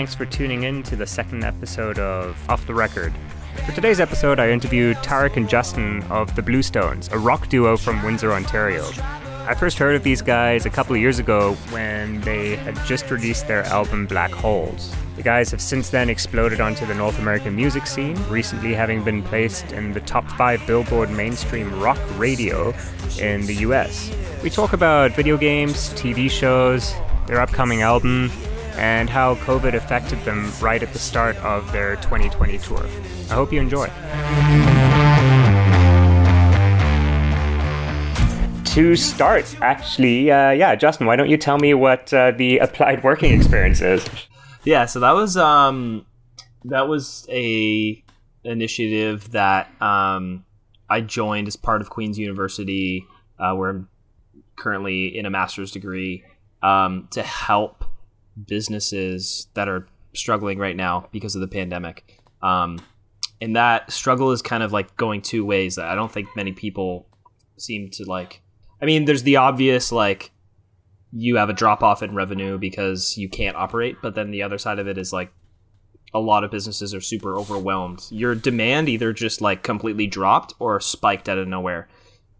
thanks for tuning in to the second episode of Off the Record. For today's episode, I interviewed Tarek and Justin of the Blue Stones, a rock duo from Windsor, Ontario. I first heard of these guys a couple of years ago when they had just released their album Black Holes. The guys have since then exploded onto the North American music scene, recently having been placed in the top five Billboard mainstream rock radio in the US. We talk about video games, TV shows, their upcoming album, and how COVID affected them right at the start of their 2020 tour. I hope you enjoy. To start, actually, uh, yeah, Justin, why don't you tell me what uh, the applied working experience is? Yeah, so that was um, that was a initiative that um, I joined as part of Queen's University, uh, where I'm currently in a master's degree, um, to help businesses that are struggling right now because of the pandemic. Um, and that struggle is kind of like going two ways that I don't think many people seem to like. I mean, there's the obvious like you have a drop off in revenue because you can't operate, but then the other side of it is like a lot of businesses are super overwhelmed. Your demand either just like completely dropped or spiked out of nowhere.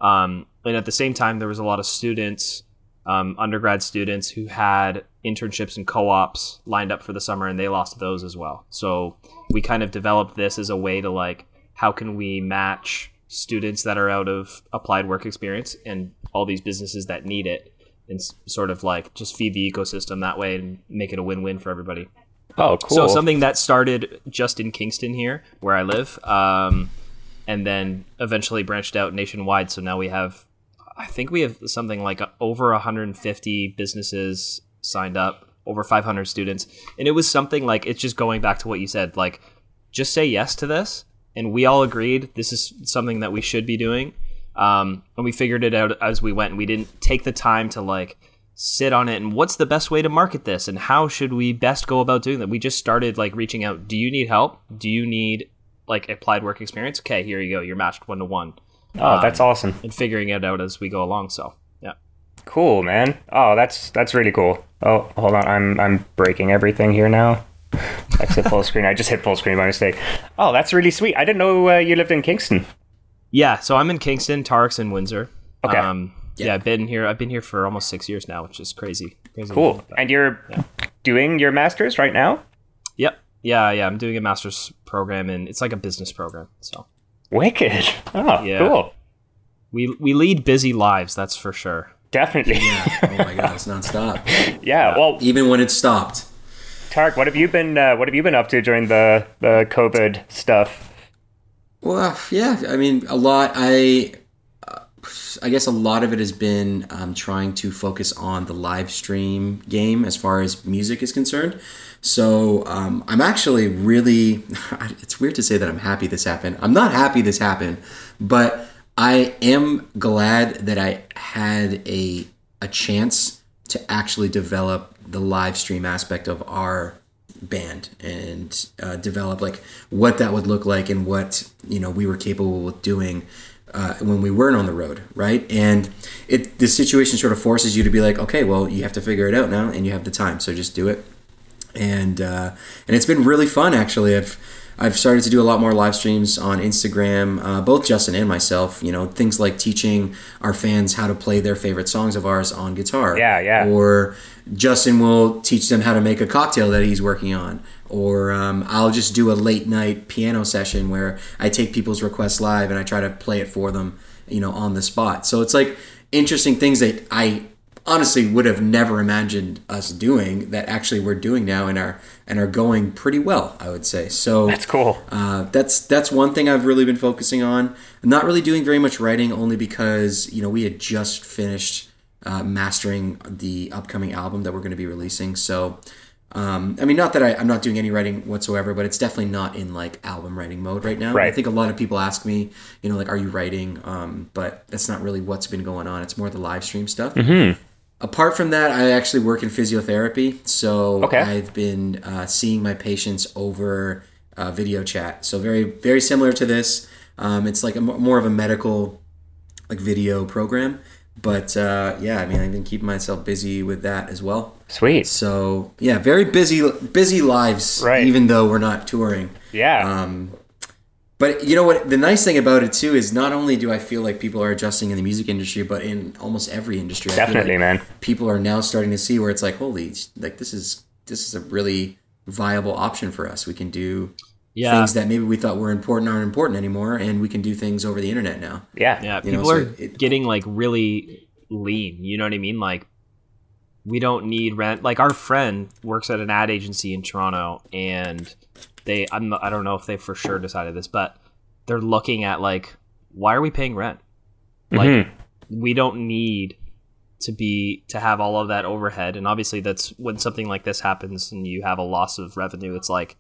Um, and at the same time, there was a lot of students, um, undergrad students, who had internships and co-ops lined up for the summer, and they lost those as well. So we kind of developed this as a way to like, how can we match students that are out of applied work experience and all these businesses that need it, and sort of like just feed the ecosystem that way and make it a win-win for everybody. Oh, cool. So something that started just in Kingston here, where I live, um, and then eventually branched out nationwide. So now we have, I think we have something like over 150 businesses signed up, over 500 students, and it was something like it's just going back to what you said, like just say yes to this, and we all agreed this is something that we should be doing, um, and we figured it out as we went, and we didn't take the time to like sit on it and what's the best way to market this and how should we best go about doing that? We just started like reaching out do you need help? Do you need like applied work experience? Okay here you go you're matched one to one. Oh that's awesome. and figuring it out as we go along so Cool, man. Oh, that's that's really cool. Oh, hold on. I'm I'm breaking everything here now. Exit full screen. I just hit full screen by mistake. Oh, that's really sweet. I didn't know uh, you lived in Kingston. yeah so i'm in kingston tarek's in windsor Okay. um, yeah. i've been here i've been here for almost six years now which is crazy, crazy Cool. about. And you're doing your masters right now? yep yeah yeah i'm doing a master's program and it's like a business program so Wicked. Oh, Yeah. cool. we we lead busy lives that's for sure Definitely. Yeah. Oh my god, it's nonstop. yeah. Well, Even when it stopped. Tark, what have you been uh, what have you been up to during the the COVID stuff? Well, yeah. I mean, a lot. I, I guess a lot of it has been um, trying to focus on the live stream game as far as music is concerned. So um, I'm actually really. It's weird to say that I'm happy this happened. I'm not happy this happened, but I am glad that I had a a chance to actually develop the live stream aspect of our band and uh, develop like what that would look like and what you know we were capable of doing uh, when we weren't on the road right? And it the situation sort of forces you to be like okay well you have to figure it out now and you have the time so just do it. And uh, and it's been really fun actually. I've I've started to do a lot more live streams on Instagram, uh, both Justin and myself. You know, things like teaching our fans how to play their favorite songs of ours on guitar. Yeah, yeah. Or Justin will teach them how to make a cocktail that he's working on. Or um, I'll just do a late night piano session where I take people's requests live and I try to play it for them, you know, on the spot. So it's like interesting things that I honestly would have never imagined us doing that actually we're doing now in are and are going pretty well i would say so That's cool. uh, that's that's one thing i've really been focusing on i'm not really doing very much writing only because you know we had just finished uh, mastering the upcoming album that we're going to be releasing so um, I mean, not that I, I'm not doing any writing whatsoever, but it's definitely not in like album writing mode right now. I think a lot of people ask me, you know, like, are you writing? Um, but that's not really what's been going on. It's more the live stream stuff. Apart from that, I actually work in physiotherapy, so Okay. I've been uh, seeing my patients over uh, video chat. So very, very similar to this. Um, it's like a more of a medical like video program, But uh, yeah, I mean, I've been keeping myself busy with that as well. Sweet. So yeah, very busy, busy lives. Right. Even though we're not touring. Yeah. Um, but you know what? The nice thing about it too is not only do I feel like people are adjusting in the music industry, but in almost every industry. Definitely, like man. People are now starting to see where it's like, holy, like this is this is a really viable option for us. We can do Yeah. things that maybe we thought were important aren't important anymore, and we can do things over the internet now. yeah. Yeah, You know, people so are it- getting like really lean. You know what I mean? Like, we don't need rent. Like, our friend works at an ad agency in Toronto, and they, I'm, I don't know if they for sure decided this, but they're looking at like, why are we paying rent? Like, Mhm. we don't need to be to have all of that overhead, and obviously that's when something like this happens and you have a loss of revenue. It's like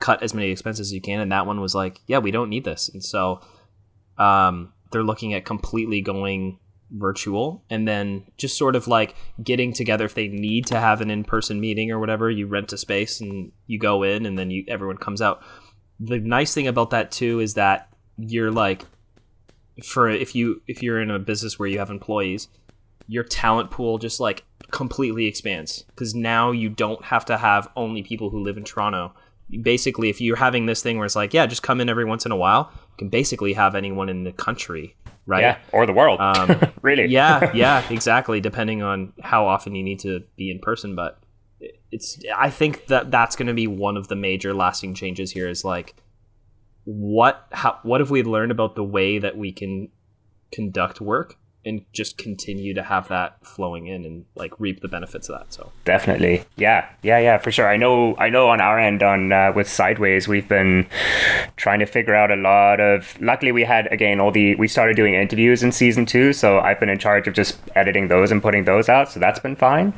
cut as many expenses as you can, and that one was like, yeah, we don't need this, and so um, they're looking at completely going virtual and then just sort of like getting together if they need to have an in-person meeting or whatever you rent a space and you go in and then you everyone comes out the nice thing about that too is that you're like for if you if you're in a business where you have employees your talent pool just like completely expands because now you don't have to have only people who live in Toronto. Basically, if you're having this thing where it's like, yeah, just come in every once in a while, you can basically have anyone in the country, right? Yeah. Or the world. Um, really. yeah, yeah, exactly. Depending on how often you need to be in person, but it's. I think that that's going to be one of the major lasting changes here. Is like, what how what have we learned about the way that we can conduct work and just continue to have that flowing in and like reap the benefits of that. So Definitely. Yeah. Yeah, yeah, for sure. I know I know on our end on uh, with Sideways we've been trying to figure out a lot of luckily we had again all the we started doing interviews in season 2, so I've been in charge of just editing those and putting those out, so that's been fine.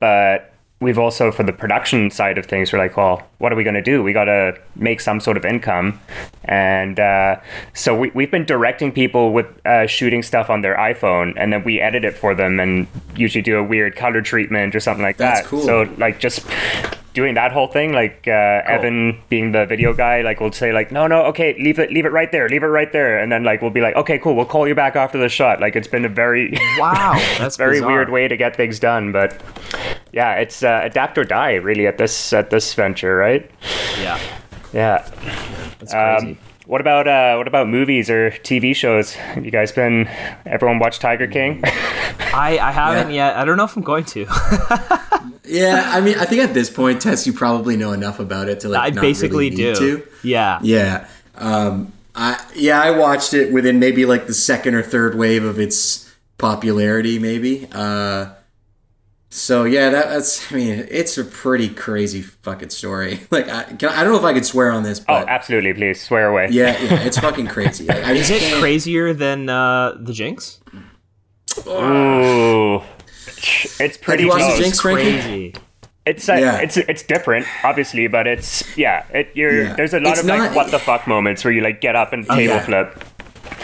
But we've also for the production side of things we're like well what are we going to do? We got to make some sort of income. And uh, so we, we've been directing people with uh, shooting stuff on their iphone and then we edit it for them and usually do a weird color treatment or something like That's that. cool. so like just doing that whole thing like uh, evan being the video guy like we'll say like no no okay leave it leave it right there leave it right there. And then like we'll be like okay cool we'll call you back after the shot. Like it's been a very wow, that's very bizarre. weird way to get things done but yeah it's uh, adapt or die really at this at this venture right? Yeah, yeah. That's crazy. um, what about uh, what about movies or TV shows? Have you guys been? Everyone watch Tiger King? I I haven't yet. I don't know if I'm going to. Yeah, I mean, I think at this point, Tess, you probably know enough about it to like. I not basically really need do. To. Yeah. Yeah. Um, I yeah, I watched it within maybe like the second or third wave of its popularity, maybe. Uh, so yeah, that, that's. I mean, it's a pretty crazy fucking story. Like, I, can, I don't know if I could swear on this, oh, but absolutely! Please swear away. yeah, yeah, it's fucking crazy. Like, I Is it can't- crazier than uh, the Jinx? Ooh, it's pretty you The close. Jinx? Frankie? crazy. It's uh, Yeah. it's it's different, obviously, but it's yeah. It you're Yeah. there's a lot It's of like what the fuck moments where you like get up and table yeah. flip.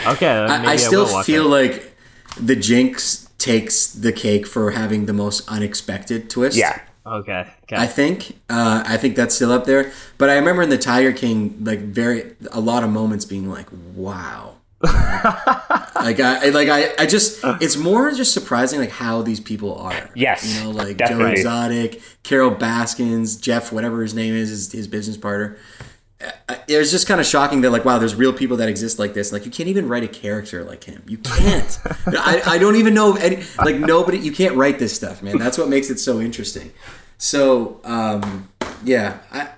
Okay, maybe I, I still will watch feel it. like the Jinx takes the cake for having the most unexpected twist. Yeah, Okay. Okay. I think uh, I think that's still up there. But I remember in the Tiger King, like very a lot of moments being like, "Wow." like I I- like I, I just it's more just surprising like how these people are. Yes, you know, like definitely. Joe Exotic, Carol Baskins, Jeff, whatever his name is, his, his business partner. Uh, It was just kind of shocking that like wow, there's real people that exist like this. Like you can't even write a character like him. You can't. I, I don't even know any like nobody. You can't write this stuff, man. That's what makes it so interesting. So um, yeah, I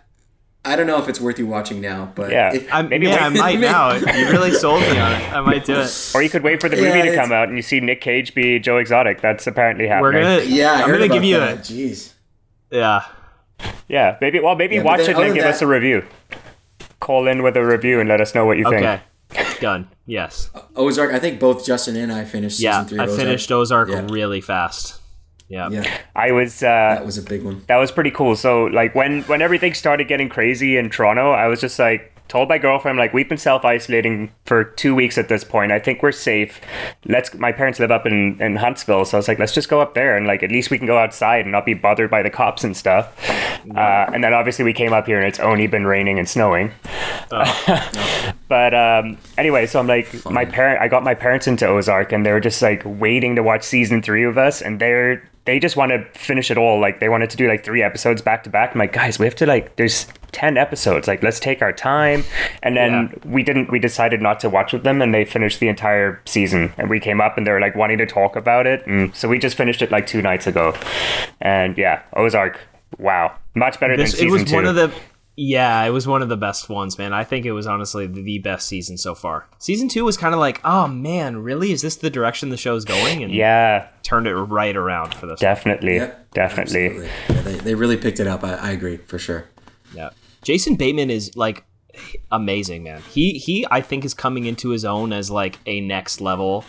I don't know if it's worth you watching now, but Yeah. if, I'm, Maybe yeah, I might now. You really sold me on it. I might do it. or you could wait for the movie Yeah, to come out and you see Nick Cage be Joe Exotic. That's apparently happening. We're gonna. yeah, I I'm gonna about give you a. Jeez. Yeah. Yeah, maybe. Well, maybe Yeah, watch then it and give than us a review. Call in with a review and let us know what you think. Okay. Done. Yes. Ozark. I think both Justin and I finished Yeah. season three. I Ozark. finished Ozark Yeah. really fast. Yeah. Yeah, I was. Uh, that was a big one. that was pretty cool. So like when when everything started getting crazy in Toronto, I was just like told my girlfriend like we've been self isolating for two weeks at this point. I think we're safe. Let's. My parents live up in in Huntsville, so I was like, let's just go up there and like at least we can go outside and not be bothered by the cops and stuff. Uh, and then obviously we came up here and it's only been raining and snowing. But um, anyway, so I'm like, my parent, I got my parents into Ozark, and they were just like waiting to watch season three of us, and they're they just want to finish it all. Like they wanted to do like three episodes back to back. I'm like, guys, we have to like, there's ten episodes. Like let's take our time. And then Yeah. we didn't. We decided not to watch with them, and they finished the entire season. And we came up, and they were like wanting to talk about it, and so we just finished it like two nights ago. And yeah, Ozark, wow, much better This, than it season was two. one of the yeah, it was one of the best ones, man. I think it was honestly the, the best season so far. Season two was kind of like, oh man, really? Is this the direction the show's going? And yeah, turned it right around for this. definitely, Yeah, definitely. Yeah, they, they really picked it up. I, I agree for sure. Yeah. Jason Bateman is like amazing, man. He he I think is coming into his own as like a next level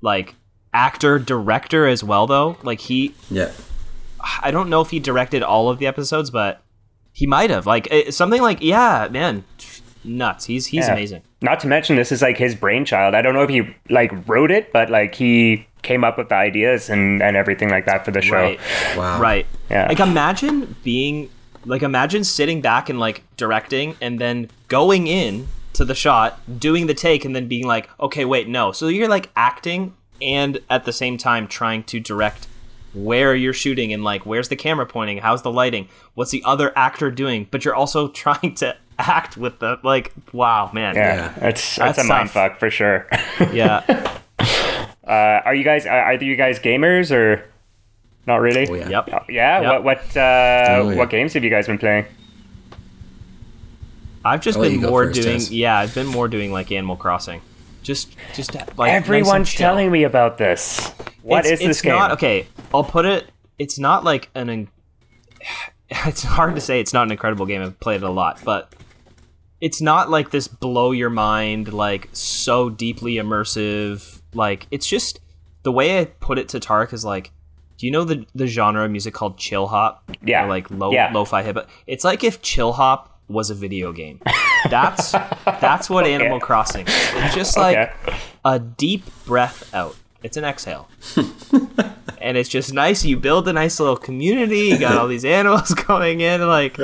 like actor, director as well though. Like he Yeah. I don't know if he directed all of the episodes, but he might have. Like something like yeah, man, nuts. He's he's Yeah. amazing. Not to mention, this is like his brainchild. I don't know if he like wrote it, but like he came up with the ideas and and everything like that for the show. Right. Wow. Right. Yeah. Like imagine being like imagine sitting back and like directing and then going in to the shot, doing the take and then being like, "Okay, wait, no." So you're like acting and at the same time trying to direct where you're shooting and like where's the camera pointing, how's the lighting, what's the other actor doing, but you're also trying to act with the like wow, man. Yeah, Yeah. it's That's it's a mind fuck for sure. Yeah. uh, are you guys are either you guys gamers or not really? Oh, yeah. Yep. Oh, yeah. Yep. What what uh, Oh, yeah. what games have you guys been playing? I've just I'll been more first, doing Tess. yeah, I've been more doing like Animal Crossing. Just just like nice Everyone's chill. telling me about this. What is it's, this it's game? Not, okay, I'll put it. It's not like an. It's hard to say. It's not an incredible game. I've played it a lot, but it's not like this blow your mind, like so deeply immersive. Like it's just the way I put it to Tark is like, do you know the the genre of music called chill hop? Yeah. Or like low Yeah. lo-fi hip. hop? It's like if chill hop was a video game. That's that's what Animal Crossing. Is. It's just like Okay. a deep breath out. It's an exhale. and it's just nice. You build a nice little community. You got all these animals going in. Like,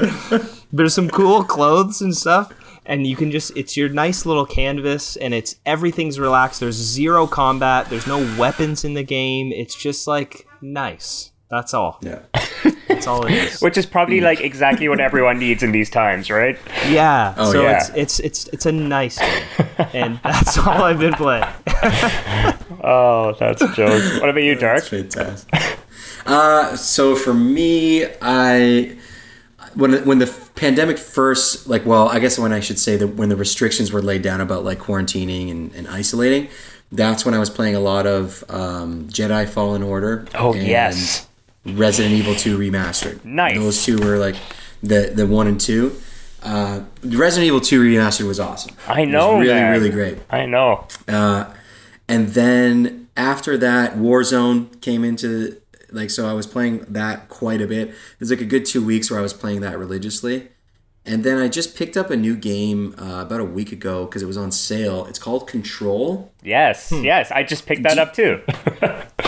there's some cool clothes and stuff. And you can just, it's your nice little canvas and it's everything's relaxed. There's zero combat. There's no weapons in the game. It's just like nice. That's all. Yeah. That's all it is. Which is probably like exactly what everyone needs in these times, right? Yeah. Oh, so yeah. it's it's it's it's a nice game. and that's all I've been playing. Oh, that's a joke. What about you, Tark? That's fantastic. uh, so for me, I when when the pandemic first, like, well, I guess when I should say that when the restrictions were laid down about like quarantining and, and isolating, that's when I was playing a lot of um, Jedi Fallen Order. Oh and yes. Resident Evil 2 remastered. Nice. Those two were like the the one and two. Uh, Resident Evil 2 remastered was awesome. I It was know, really man. really great. I know. Uh, and then after that, Warzone came into like so I was playing that quite a bit. It was like a good two weeks where I was playing that religiously. And then I just picked up a new game uh, about a week ago because it was on sale. It's called Control. Yes, yes. I just picked that up too.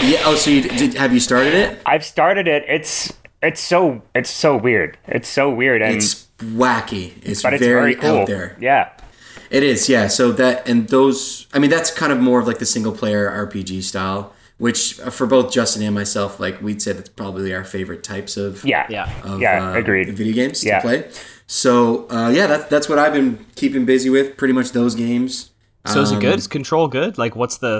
Yeah. Oh, so you did? Have you started it? I've started it. It's it's so it's so weird. It's so weird and It's wacky. It's, but it's very, very, cool. out there. Yeah. It is, yeah. So that and those, I mean, that's kind of more of like the single player RPG style, which uh, for both Justin and myself, like we'd say that's probably our favorite types of Yeah. Yeah. of, yeah, uh, agreed. video games Yeah. to play. So uh, yeah, that's that's what I've been keeping busy with. Pretty much those games. So is it Um, good? Is control good? Like, what's the?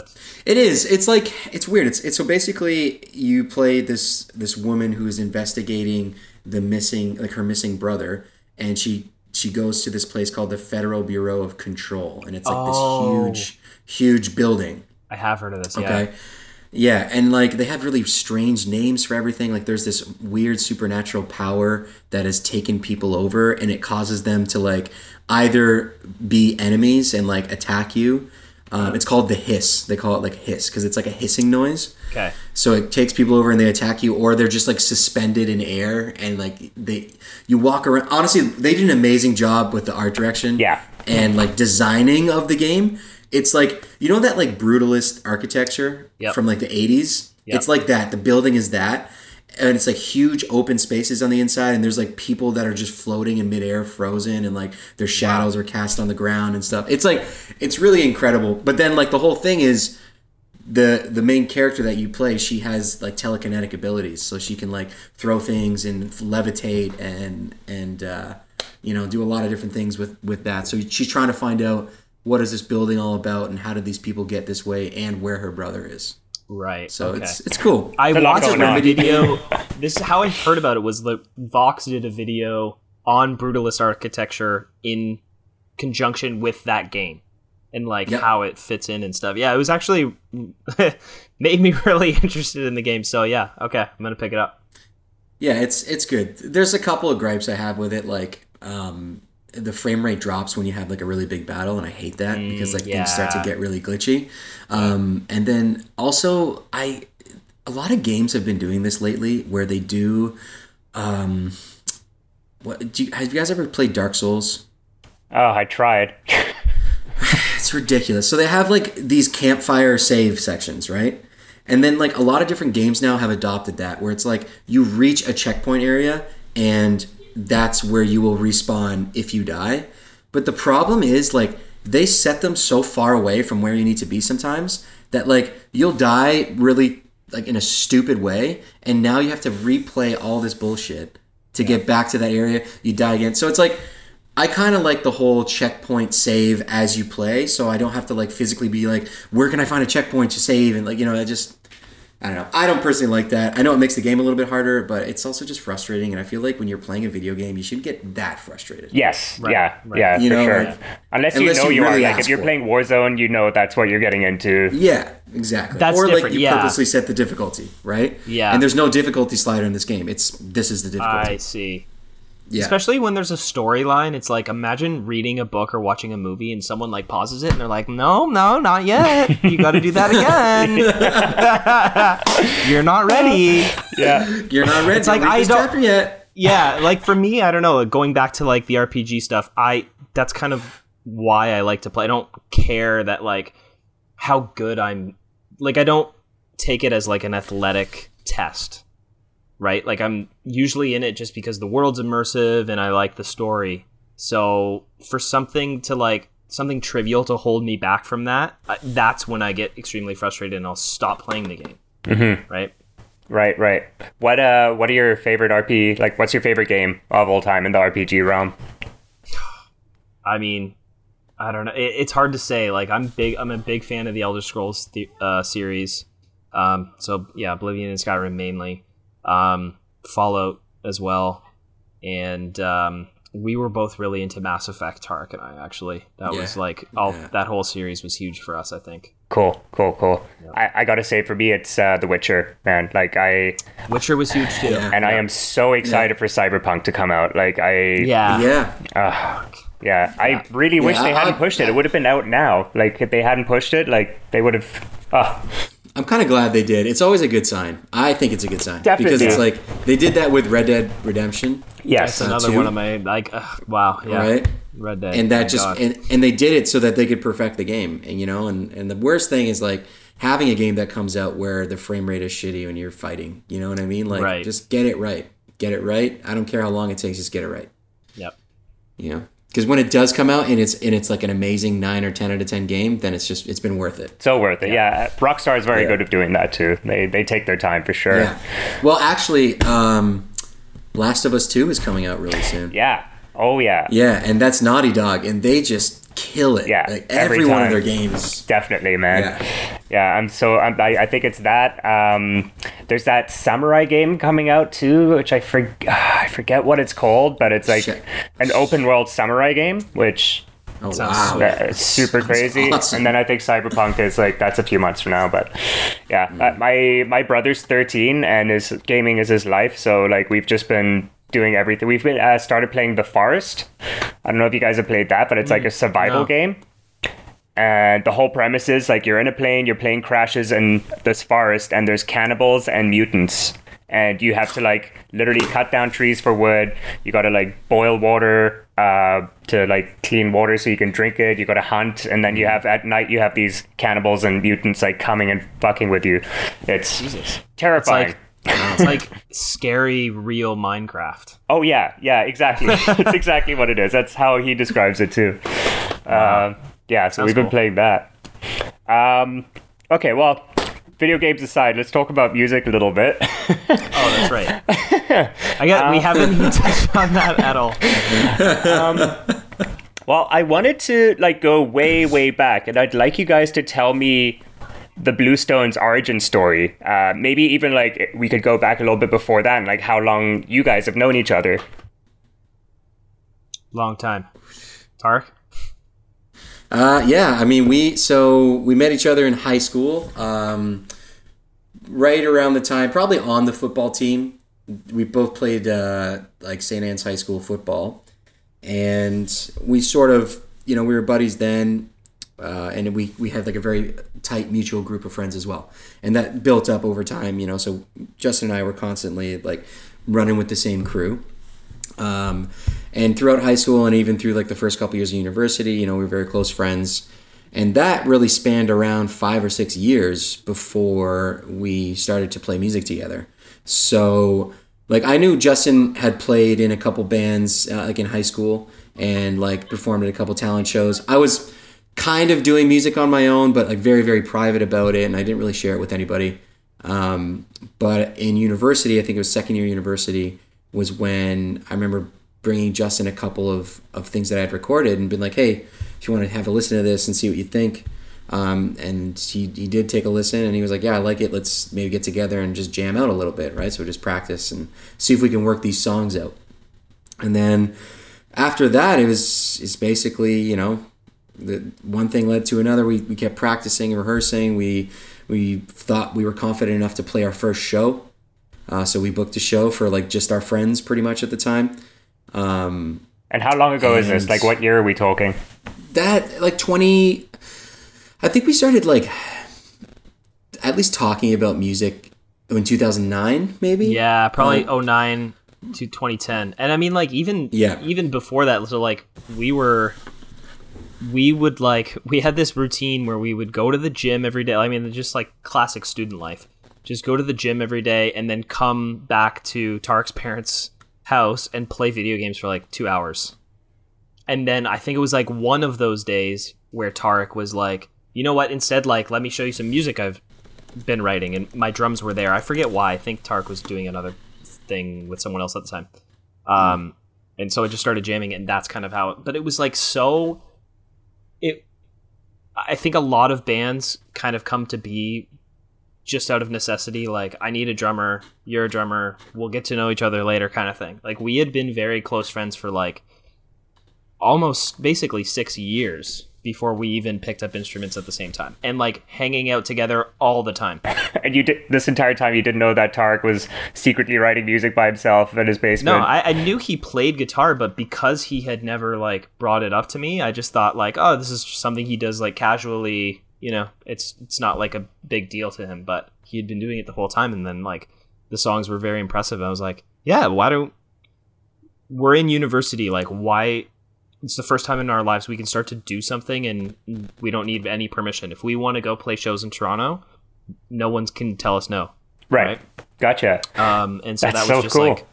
It is. It's like it's weird. It's, it's so basically you play this this woman who is investigating the missing like her missing brother, and she she goes to this place called the Federal Bureau of Control, and it's like Oh. this huge huge building. I have heard of this. Okay. Yeah, and like they have really strange names for everything. Like there's this weird supernatural power that has taken people over and it causes them to like either be enemies and like attack you. Um, it's called the hiss. They call it like hiss because it's like a hissing noise. Okay. So it takes people over and they attack you, or they're just like suspended in air and like they you walk around. Honestly, they did an amazing job with the art direction. Yeah. And like designing of the game. It's like you know that like brutalist architecture Yep. from like the eighties. Yep. It's like that. The building is that. and it's like huge open spaces on the inside and there's like people that are just floating in midair frozen and like their shadows are cast on the ground and stuff it's like it's really incredible but then like the whole thing is the the main character that you play she has like telekinetic abilities so she can like throw things and levitate and and uh, you know do a lot of different things with with that so she's trying to find out what is this building all about and how did these people get this way and where her brother is Right. so okay. it's it's cool I watched going a on. video. this is how I heard about it. Was that Vox did a video on brutalist architecture in conjunction with that game, and like Yep. how it fits in and stuff. Yeah, it was actually made me really interested in the game. So yeah, okay, I'm gonna pick it up. Yeah, it's it's good. There's a couple of gripes I have with it, like um, the frame rate drops when you have like a really big battle, and I hate that because like things start to get really glitchy. Um, and then also, I a lot of games have been doing this lately, where they do. Um, what do you, have you guys ever played Dark Souls? Oh, I tried. It's ridiculous. So they have like these campfire save sections, right? And then like a lot of different games now have adopted that where it's like you reach a checkpoint area and that's where you will respawn if you die. But the problem is like they set them so far away from where you need to be sometimes that like you'll die really like in a stupid way and now you have to replay all this bullshit to get back to that area. You die again. So it's like I kind of like the whole checkpoint save as you play, so I don't have to like physically be like, where can I find a checkpoint to save? And like, you know, I just, I don't know. I don't personally like that. I know it makes the game a little bit harder, but it's also just frustrating. And I feel like when you're playing a video game, you shouldn't get that frustrated. Yes, yeah, right. yeah, You for know, sure. like- unless, unless you know you you, really are. Like if you're playing Warzone, you know that's what you're getting into. Yeah, exactly. That's or like you yeah. purposely set the difficulty, right? Yeah. And there's no difficulty slider in this game. It's this is the difficulty. I see. Yeah. Especially when there's a storyline, it's like imagine reading a book or watching a movie and someone like pauses it and they're like, "No, no, not yet. You got to do that again. You're not ready." Yeah, you're not ready. It's like, I don't- yet. yeah, like for me, I don't know. Going back to like the RPG stuff, I that's kind of why I like to play. I don't care that like how good I'm. Like I don't take it as like an athletic test, right? Like I'm usually in it just because the world's immersive and I like the story. So for something to like something trivial to hold me back from that, that's when I get extremely frustrated and I'll stop playing the game. Mm-hmm. Right. right, right. What uh, what are your favorite RP? Like, what's your favorite game of all time in the RPG realm? I mean, I don't know. It, it's hard to say. Like, I'm big. I'm a big fan of the Elder Scrolls the, uh, series. Um, so yeah, Oblivion and Skyrim mainly. Um, Fallout as well, and um, we were both really into Mass Effect. Tark and I actually. That was like all Yeah. that whole series was huge for us. I think. Cool, cool, cool. I, I gotta say, for me, it's uh, The Witcher, man. Like I, Witcher was huge too. Yeah. and I am so excited for Cyberpunk to come out. Like I, Yeah. Yeah. uh, yeah. I really wish they I- hadn't I- pushed it. It would have been out now. Like if they hadn't pushed it, like they would have. Uh, I'm kind of glad they did. It's always a good sign. I think it's a good sign because it's like they did that with Red Dead Redemption, yes, That's another two. one of my like. ugh, wow. Yeah. right? Red Dead. And that just God. and, and they did it so that they could perfect the game. And you know, and and the worst thing is like having a game that comes out where the frame rate is shitty when you're fighting. You know what I mean? Like Right. just get it right. Get it right. I don't care how long it takes. Just get it right. Yep. You know. Because when it does come out and it's and it's like an amazing nine or ten out of ten game, then it's just it's been worth it. so worth it. Yeah, Rockstar is very Yeah. good at doing that too. They they take their time for sure. Yeah. Well, actually, um, Last of Us Two is coming out really soon. Yeah. Oh yeah. Yeah, and that's Naughty Dog, and they just kill it. Yeah, like every every, one of their games. Definitely, man. Yeah. Yeah, I'm so I'm, I, I think it's that. Um, there's that samurai game coming out too, which I for, I forget what it's called, but it's like Shit. an open world samurai game, which Oh Sounds wow, it's super crazy. awesome. And then I think Cyberpunk is like that's a few months from now, but yeah, Mm. uh, my my brother's 13 and his gaming is his life, so like we've just been doing everything. We've been uh, started playing The Forest. I don't know if you guys have played that, but it's like a survival no. game. And the whole premise is like you're in a plane, your plane crashes in this forest, and there's cannibals and mutants. And you have to like literally cut down trees for wood. You gotta like boil water uh, to like clean water so you can drink it. You gotta hunt, and then you have at night you have these cannibals and mutants like coming and fucking with you. It's Jesus. terrifying. It's like It's like scary real Minecraft. Oh yeah, yeah, exactly. That's exactly what it is. That's how he describes it too. Um, yeah, so we've been cool. playing that. Um, okay, well, video games aside, let's talk about music a little bit. Oh, that's right. I got. we haven't even touched on that at all. well, I wanted to like go way, way back, and I'd like you guys to tell me the Blue Stones origin story. Uh, maybe even like we could go back a little bit before that, and, like how long you guys have known each other. Long time. Tark. Uh, yeah, I mean, we so we met each other in high school, um, right around the time, probably on the football team. We both played uh, like St. Anne's High School football, and we sort of, you know, we were buddies then, uh, and we we had like a very tight mutual group of friends as well, and that built up over time, you know. So Justin and I were constantly like running with the same crew. Um, and throughout high school and even through like the first couple years of university, you know, we were very close friends. And that really spanned around five or six years before we started to play music together. So, like, I knew Justin had played in a couple bands, uh, like in high school, and like performed at a couple talent shows. I was kind of doing music on my own, but like very, very private about it, and I didn't really share it with anybody. Um, but in university, I think it was second year university, was when I remember bringing Justin a couple of, of things that I had recorded and been like, hey, if you want to have a listen to this and see what you think. Um, and he, he did take a listen and he was like, yeah, I like it. Let's maybe get together and just jam out a little bit, right? So just practice and see if we can work these songs out. And then after that, it was it's basically, you know, the one thing led to another. We, we kept practicing, and rehearsing. We we thought we were confident enough to play our first show. Uh, so we booked a show for like just our friends pretty much at the time. Um, And how long ago is this? Like, what year are we talking? that like 20 I think we started like at least talking about music in 2009 maybe. Yeah, probably 09 to 2010. And I mean like even Yeah. even before that so like we were we would like we had this routine where we would go to the gym every day. I mean just like classic student life. Just go to the gym every day and then come back to Tarek's parents' house and play video games for like 2 hours. And then I think it was like one of those days where Tarek was like, "You know what? Instead like let me show you some music I've been writing and my drums were there. I forget why. I think Tark was doing another thing with someone else at the time. Um, and so I just started jamming and that's kind of how. it, But it was like so. It. I think a lot of bands kind of come to be just out of necessity. Like I need a drummer. You're a drummer. We'll get to know each other later, kind of thing. Like we had been very close friends for like almost basically six years before we even picked up instruments at the same time and like hanging out together all the time And you did this entire time you didn't know that Tarek was secretly writing music by himself in his basement. No, I, I knew he played guitar, but because he had never like brought it up to me, I just thought like, oh, this is something he does like casually. You know, it's it's not like a big deal to him. But he had been doing it the whole time, and then like the songs were very impressive. I was like, yeah, why don't we're in university? Like, why? It's the first time in our lives we can start to do something, and we don't need any permission. If we want to go play shows in Toronto, no one can tell us no. right. Gotcha. Um, and so That's that was so just cool. like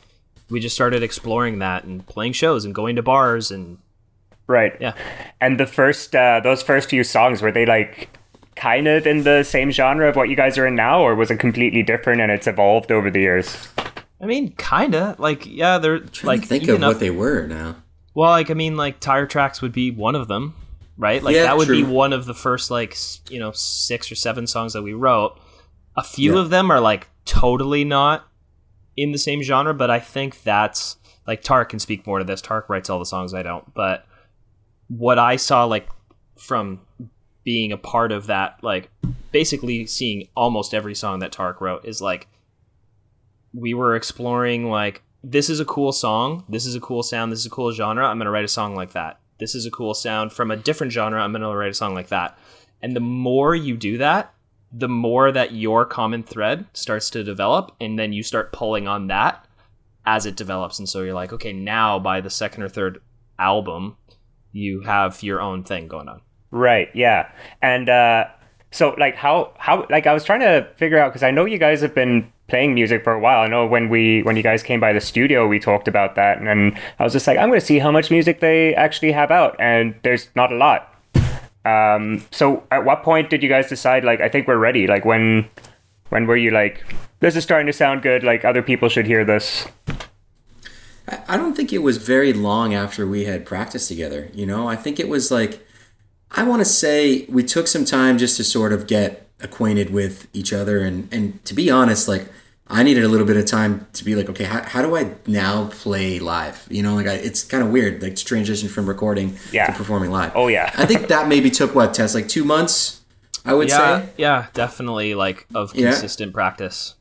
we just started exploring that and playing shows and going to bars and Right. yeah. And the first, uh, those first few songs, were they like kind of in the same genre of what you guys are in now, or was it completely different and it's evolved over the years? I mean, kinda like yeah, they're Trying like to think even of up- what they were now. well, like I mean, like tire tracks would be one of them, right? Like Yeah, that would be one of the first like you know six or seven songs that we wrote. A few Yeah. of them are like totally not in the same genre, but I think that's like Tark can speak more to this. Tark writes all the songs, I don't. But what I saw like from being a part of that, like basically seeing almost every song that Tark wrote is like we were exploring like this is a cool song, this is a cool sound, this is a cool genre. I'm gonna write a song like that. This is a cool sound from a different genre. I'm gonna write a song like that. And the more you do that, the more that your common thread starts to develop, and then you start pulling on that as it develops. And so you're like, okay, now by the second or third album, you have your own thing going on. Right. Yeah. And uh, so, like, how how like I was trying to figure out because I know you guys have been playing music for a while. I know when we when you guys came by the studio, we talked about that, and then I was just like, I'm going to see how much music they actually have out, and there's not a lot. Um, so at what point did you guys decide like I think we're ready? Like when when were you like this is starting to sound good? Like other people should hear this. I don't think it was very long after we had practiced together. You know, I think it was like, I want to say we took some time just to sort of get acquainted with each other. And, and to be honest, like, I needed a little bit of time to be like, okay, how, how do I now play live? You know, like I, it's kind of weird, like to transition from recording Yeah. to performing live. Oh, yeah. I think that maybe took what test like two months. I would yeah, say. yeah, definitely like of Yeah. consistent practice.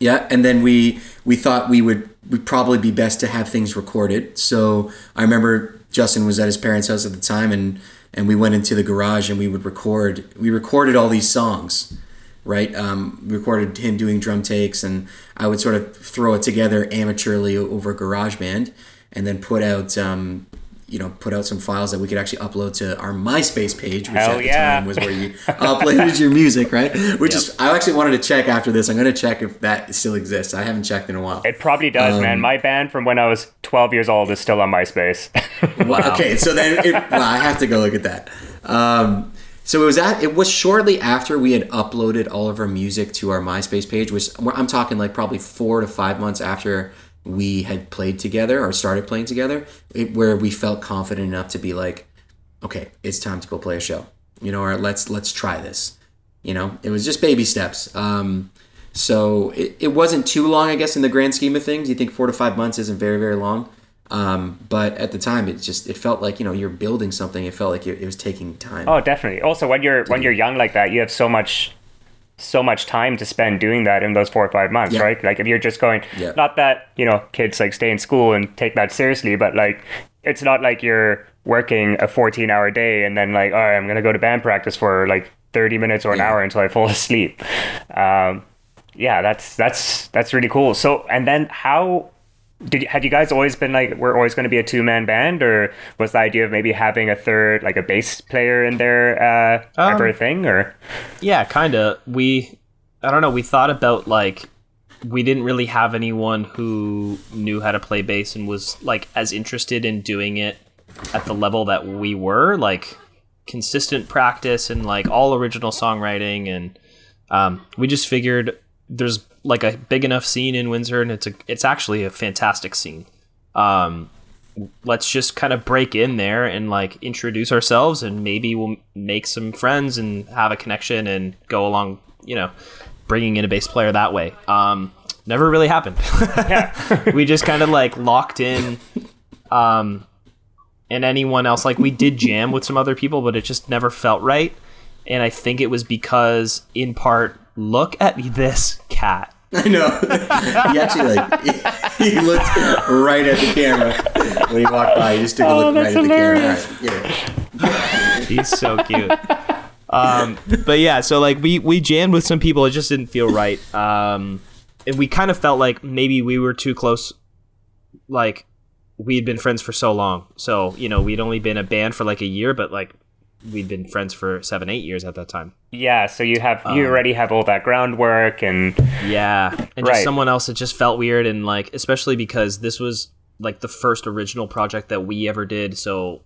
Yeah, and then we we thought we would would probably be best to have things recorded. So I remember Justin was at his parents' house at the time, and and we went into the garage and we would record. We recorded all these songs, right? Um, we recorded him doing drum takes, and I would sort of throw it together amateurly over GarageBand, and then put out. Um, you know, put out some files that we could actually upload to our MySpace page, which Hell at the yeah. time was where you uploaded your music, right? Which is, I actually wanted to check after this. I'm going to check if that still exists. I haven't checked in a while. It probably does, Um, man. My band from when I was 12 years old is still on MySpace. Well, Okay, so then it, well, I have to go look at that. Um, so it was at it was shortly after we had uploaded all of our music to our MySpace page, which I'm talking like probably four to five months after we had played together or started playing together, it, where we felt confident enough to be like, okay, it's time to go play a show, you know, or let's let's try this. You know, it was just baby steps. Um, so it, it wasn't too long, I guess, in the grand scheme of things. You think four to five months isn't very very long. Um, but at the time, it just it felt like you know you're building something. It felt like it, it was taking time. oh, definitely. Also, when you're when you're young like that, you have so much so much time to spend doing that in those four or five months, Yeah. right? Like if you're just going, Yeah. not that you know kids like stay in school and take that seriously, but like it's not like you're working a 14 hour day and then like, all right, I'm gonna go to band practice for like 30 minutes or an Yeah. hour until I fall asleep. Um, yeah, that's that's that's really cool. So, and then how did had you guys always been like we're always going to be a two man band, or was the idea of maybe having a third like a bass player in there uh, Um, ever a thing? Or Yeah, kind of. We, I don't know. We thought about like we didn't really have anyone who knew how to play bass and was like as interested in doing it at the level that we were, like consistent practice and like all original songwriting. And um, we just figured there's like a big enough scene in Windsor, and it's a it's actually a fantastic scene. Um, let's just kind of break in there and like introduce ourselves and maybe we'll make some friends and have a connection and go along you know bringing in a bass player that way. Um never really happened. We just kind of like locked in um and anyone else like we did jam with some other people but it just never felt right. And i think it was because in part look at this cat I know. he actually like he, he looked right at the camera when he walked by. He just took a look right that's at the hilarious. camera. All right, yeah. He's so cute. Um, but yeah, so like we we jammed with some people, it just didn't feel right. Um, and we kind of felt like maybe we were too close. Like we had been friends for so long, so you know we'd only been a band for like a year, but like we'd been friends for seven, eight years at that time. yeah, so you have you Um, already have all that groundwork and Yeah, and Right. just someone else It just felt weird, and like especially because this was like the first original project that we ever did, so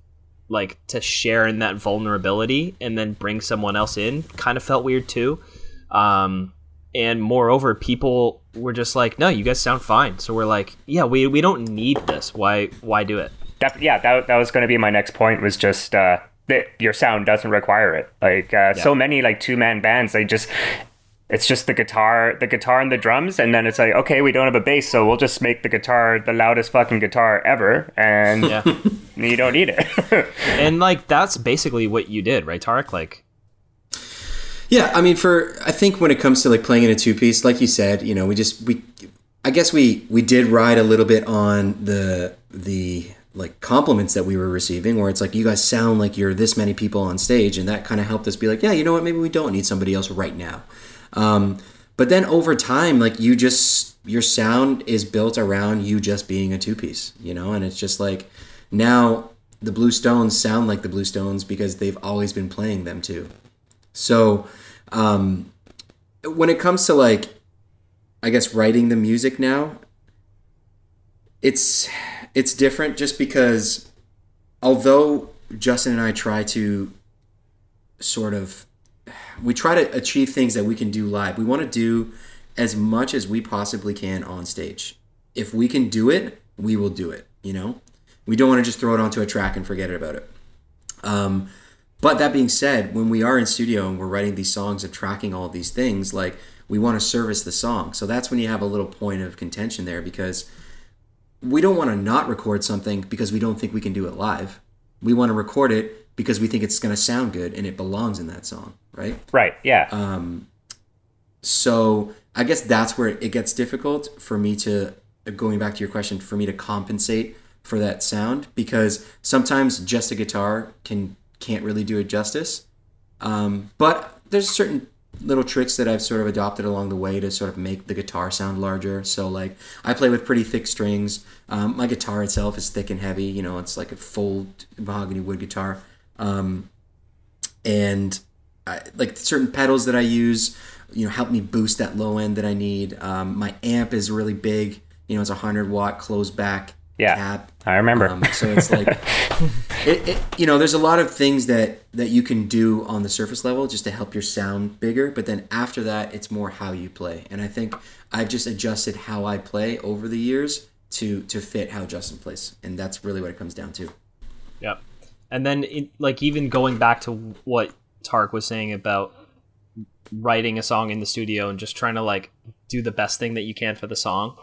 like to share in that vulnerability and then bring someone else in kind of felt weird too. Um, and moreover, people were just like, "No, you guys sound fine." So we're like, "Yeah, we we don't need this. Why why do it?" Def- yeah, that, that was going to be my next point. Was just uh, that your sound doesn't require it. Like uh, so many like two man bands, they just it's just the guitar, the guitar and the drums, and then it's like okay, we don't have a bass, so we'll just make the guitar the loudest fucking guitar ever, and Yeah, you don't need it. and like that's basically what you did, right, Tarek? Like, Yeah, I mean, for I think when it comes to like playing in a two piece, like you said, you know, we just we, I guess we we did ride a little bit on the the like compliments that we were receiving, where it's like you guys sound like you're this many people on stage, and that kind of helped us be like, yeah, you know what, maybe we don't need somebody else right now. Um, but then over time, like you just your sound is built around you just being a two piece, you know, and it's just like now the Blue Stones sound like the Blue Stones because they've always been playing them too. So, um, when it comes to like I guess writing the music now, it's it's different just because although Justin and I try to sort of we try to achieve things that we can do live. We want to do as much as we possibly can on stage. If we can do it, we will do it, you know? We don't want to just throw it onto a track and forget about it. Um, but that being said, when we are in studio and we're writing these songs and tracking all these things, like we want to service the song. So that's when you have a little point of contention there because we don't want to not record something because we don't think we can do it live. We want to record it because we think it's going to sound good and it belongs in that song, right? Right. Yeah. Um, so I guess that's where it gets difficult for me to going back to your question for me to compensate for that sound because sometimes just a guitar can can't really do it justice. Um, but there's certain little tricks that I've sort of adopted along the way to sort of make the guitar sound larger. So like I play with pretty thick strings. Um, my guitar itself is thick and heavy. You know, it's like a full mahogany wood guitar. Um, and I, like certain pedals that I use, you know, help me boost that low end that I need. Um, my amp is really big. You know, it's a hundred watt closed back yeah, cap. I remember. Um, so it's like, it, it, you know, there's a lot of things that that you can do on the surface level just to help your sound bigger. But then after that, it's more how you play. And I think I've just adjusted how I play over the years to to fit how Justin plays, and that's really what it comes down to. Yep. And then, it, like, even going back to what Tark was saying about writing a song in the studio and just trying to like do the best thing that you can for the song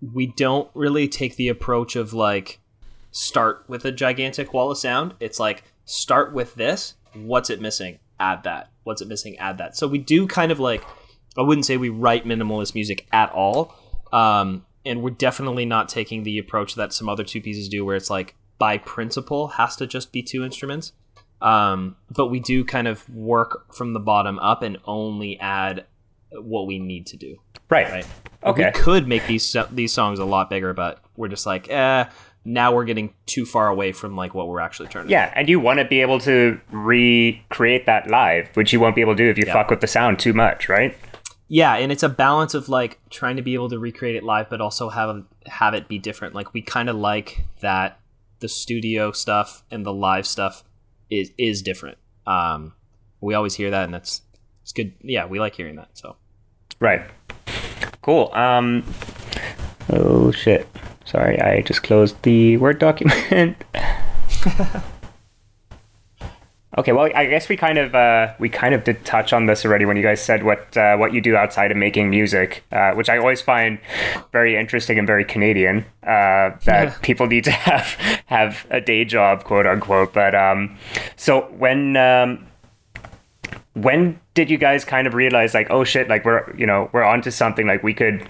we don't really take the approach of like start with a gigantic wall of sound. It's like start with this. What's it missing? Add that. What's it missing? Add that. So we do kind of like I wouldn't say we write minimalist music at all. Um, and we're definitely not taking the approach that some other two pieces do, where it's like by principle has to just be two instruments. Um, but we do kind of work from the bottom up and only add what we need to do. Right. Right. Okay. We could make these these songs a lot bigger, but we're just like, eh. Now we're getting too far away from like what we're actually trying to. Yeah, and you want to be able to recreate that live, which you won't be able to do if you Yeah. fuck with the sound too much, right? Yeah, and it's a balance of like trying to be able to recreate it live, but also have have it be different. Like we kind of like that the studio stuff and the live stuff is is different. Um, we always hear that, and that's it's good. Yeah, we like hearing that. So Right. Cool. Um. Oh shit. Sorry, I just closed the Word document. okay. Well, I guess we kind of uh, we kind of did touch on this already when you guys said what uh, what you do outside of making music, uh, which I always find very interesting and very Canadian. Uh, that Yeah. people need to have have a day job, quote unquote. But um, so when um, when did you guys kind of realize like oh shit like we're you know we're onto something like we could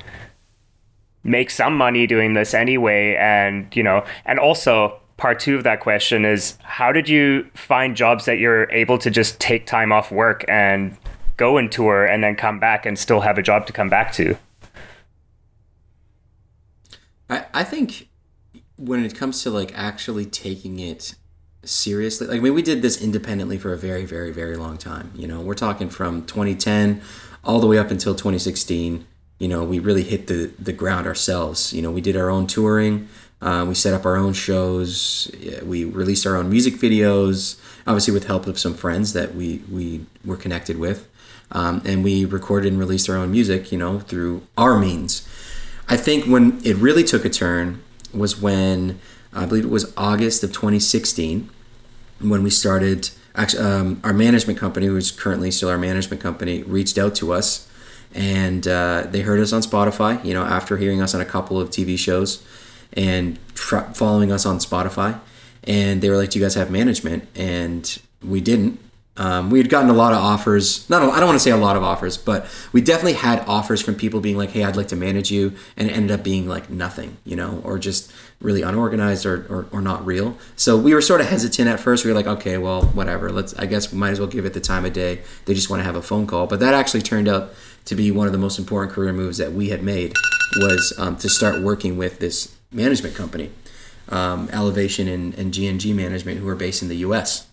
make some money doing this anyway? And you know and also part two of that question is how did you find jobs that you're able to just take time off work and go and tour and then come back and still have a job to come back to? I, I think when it comes to like actually taking it seriously, like I mean, we did this independently for a very, very, very long time. You know, we're talking from 2010 all the way up until 2016. You know, we really hit the the ground ourselves. You know, we did our own touring. Uh, we set up our own shows. We released our own music videos, obviously with help of some friends that we we were connected with, um, and we recorded and released our own music. You know, through our means. I think when it really took a turn was when I believe it was August of 2016 when we started. Actually, um, our management company, who's currently still our management company, reached out to us, and uh, they heard us on Spotify. You know, after hearing us on a couple of TV shows, and following us on Spotify, and they were like, "Do you guys have management?" And we didn't. Um, we had gotten a lot of offers. Not, a, I don't want to say a lot of offers, but we definitely had offers from people being like, "Hey, I'd like to manage you," and it ended up being like nothing, you know, or just really unorganized or, or, or not real. So we were sort of hesitant at first. We were like, "Okay, well, whatever. Let's. I guess we might as well give it the time of day. They just want to have a phone call." But that actually turned out to be one of the most important career moves that we had made was um, to start working with this management company, um, Elevation and, and G&G Management, who are based in the U.S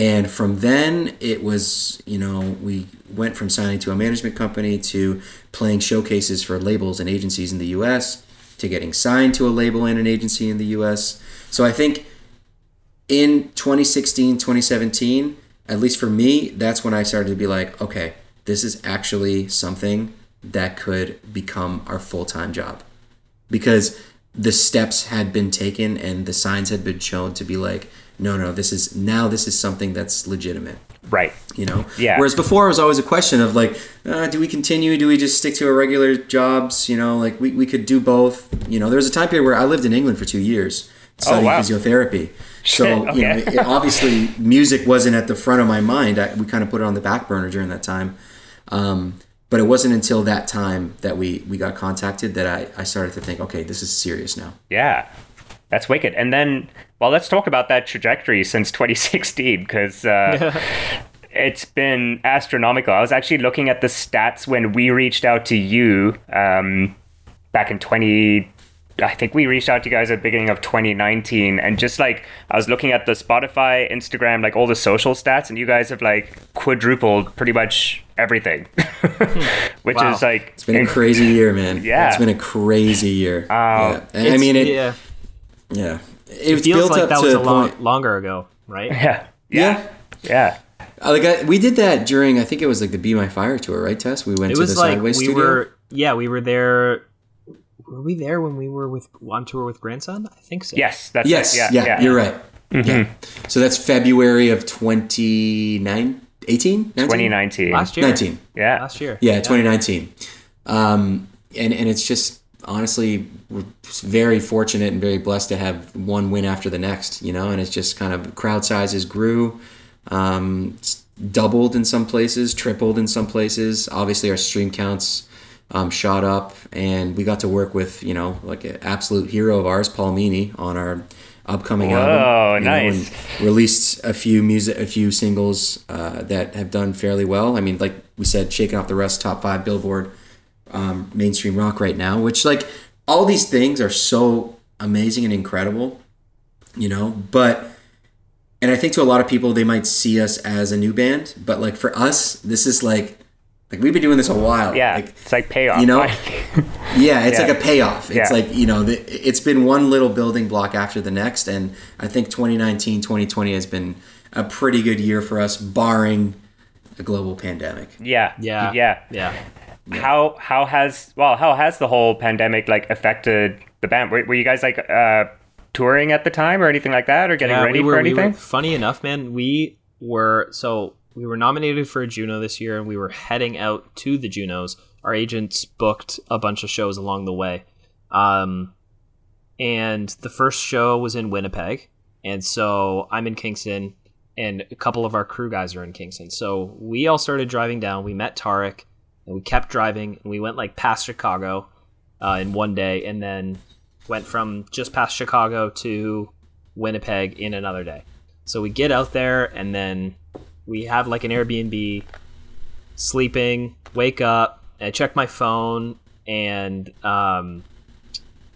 And from then, it was, you know, we went from signing to a management company to playing showcases for labels and agencies in the US to getting signed to a label and an agency in the US. So I think in 2016, 2017, at least for me, that's when I started to be like, okay, this is actually something that could become our full time job. Because the steps had been taken and the signs had been shown to be like, no, no, this is now this is something that's legitimate. Right. You know? Yeah. Whereas before it was always a question of like, uh, do we continue? Do we just stick to our regular jobs? You know, like we, we could do both. You know, there was a time period where I lived in England for two years studying oh, wow. physiotherapy. So, Shit, you know, okay. it- obviously music wasn't at the front of my mind. I, we kind of put it on the back burner during that time. Um, but it wasn't until that time that we, we got contacted that I, I started to think, okay, this is serious now. Yeah. That's wicked. And then, well, let's talk about that trajectory since 2016 because uh, it's been astronomical. I was actually looking at the stats when we reached out to you um, back in 20. I think we reached out to you guys at the beginning of 2019, and just like I was looking at the Spotify, Instagram, like all the social stats, and you guys have like quadrupled pretty much everything, which Wow. is like It's been a crazy year, man. Yeah. It's been a crazy year. yeah. I It's- mean, it, yeah, yeah. It's it feels built like up that to was a long, point. longer ago, right? yeah, Yeah. yeah. Uh, Like I, we did that during, I think it was like the Be My Fire tour, right, Tess? We went It to was the like Sideways we studio. were, yeah, we were there. Were we there when we were with on tour with Grandson? I think so. Yes, that's Yes, it. yeah, Yeah, yeah, you're right. Yeah. So that's February of 29, 18? 2019. last year, 19. Yeah. last year. Yeah, 2019. Um, and, and it's just, honestly, we're very fortunate and very blessed to have one win after the next, you know, and it's just kind of crowd sizes grew, um, doubled in some places, tripled in some places. Obviously, our stream counts um, shot up, and we got to work with, you know, like an absolute hero of ours, Paul Meany, on our upcoming Whoa, album. know, nice. and released a few music, a few singles uh, that have done fairly well. I mean, like we said, shaking off the rest, top five Billboard um, mainstream rock right now. Which like all these things are so amazing and incredible, you know. But and I think to a lot of people, they might see us as a new band, but like for us, this is like like we've been doing this a while. Yeah, Like, it's like payoff. you know, yeah, it's Yeah. like a payoff. It's Yeah. like, you know, the, it's been one little building block after the next. And I think 2019, 2020 has been a pretty good year for us, barring a global pandemic. yeah, yeah, yeah. yeah. How how has well how has the whole pandemic like affected the band? Were, were you guys like uh, touring at the time or anything like that, or getting Yeah, ready we were, for we were- anything? funny enough, man, we were so we were nominated for a Juno this year, and we were heading out to the Junos. Our agents booked a bunch of shows along the way, um, and the first show was in Winnipeg, and so I'm in Kingston, and a couple of our crew guys are in Kingston. So we all started driving down. We met Tarek, and we kept driving, and we went like past Chicago uh, in one day, and then went from just past Chicago to Winnipeg in another day. So we get out there and then we have like an Airbnb, sleeping, wake up, and I check my phone and um,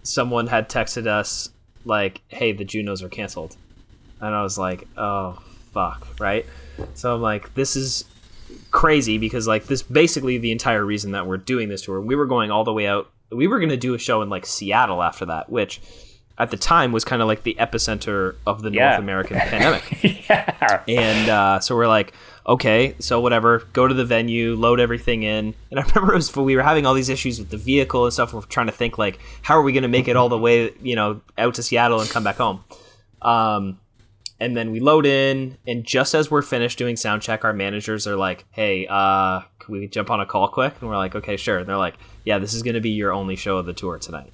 someone had texted us like, "Hey, the Junos are canceled," and I was like, "Oh fuck!" Right? So I'm like, "This is crazy because like this basically the entire reason that we're doing this tour. We were going all the way out. We were going to do a show in like Seattle after that, which at the time was kind of like the epicenter of the Yeah. North American pandemic. yeah, And uh, so we're like, okay, so whatever, go to the venue, load everything in. And I remember it was we were having all these issues with the vehicle and stuff. We're trying to think like, how are we going to make it all the way, you know, out to Seattle and come back home? Um, and then we load in, and just as we're finished doing sound check, our managers are like, "Hey, uh, can we jump on a call quick?" And we're like, "Okay, sure." And they're like, "Yeah, this is going to be your only show of the tour tonight."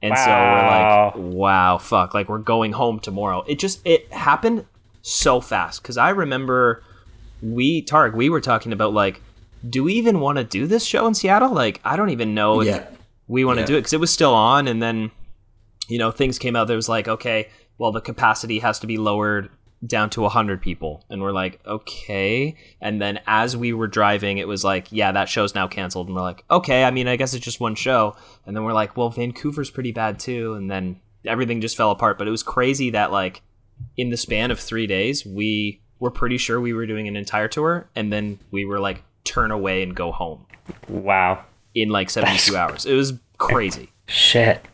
And Wow. so we're like, "Wow, fuck!" Like we're going home tomorrow. It just it happened so fast because I remember we Tarek we were talking about like, do we even want to do this show in Seattle? Like, I don't even know if Yeah. we want to Yeah. do it because it was still on and then you know things came out that was like okay well the capacity has to be lowered down to 100 people. And we're like okay. And then as we were driving it was like yeah that show's now canceled. And we're like okay i mean i guess it's just one show. And then we're like well vancouver's pretty bad too. And then everything just fell apart. But it was crazy that like in the span of three days we were pretty sure we were doing an entire tour, and then we were like turn away and go home Wow. in like 72 hours. It was crazy. Shit.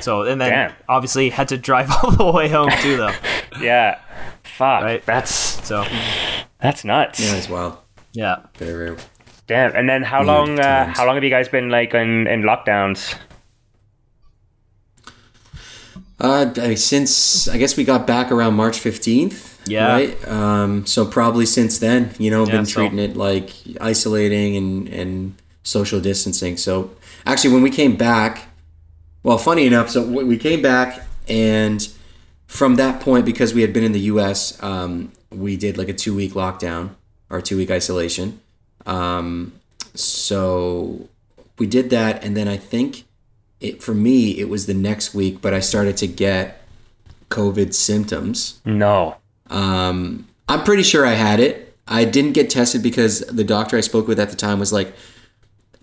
So and then Damn. obviously had to drive all the way home too, though. Yeah. Fuck. Right. That's So that's nuts. Yeah, as well. yeah, Very, very. Damn. And then how Weird long? Uh, how long have you guys been like in, in lockdowns? Uh, I mean, since I guess we got back around March fifteenth. Yeah. Right. Um. So probably since then, you know, Yeah, been so- treating it like isolating and and social distancing. So actually, when we came back, well, funny enough, so we we came back and from that point, because we had been in the U.S., um, we did like a two week lockdown or two week isolation. Um, so we did that, and then I think it for me it was the next week, but I started to get COVID symptoms. No. Um, I'm pretty sure I had it. I didn't get tested because the doctor I spoke with at the time was like,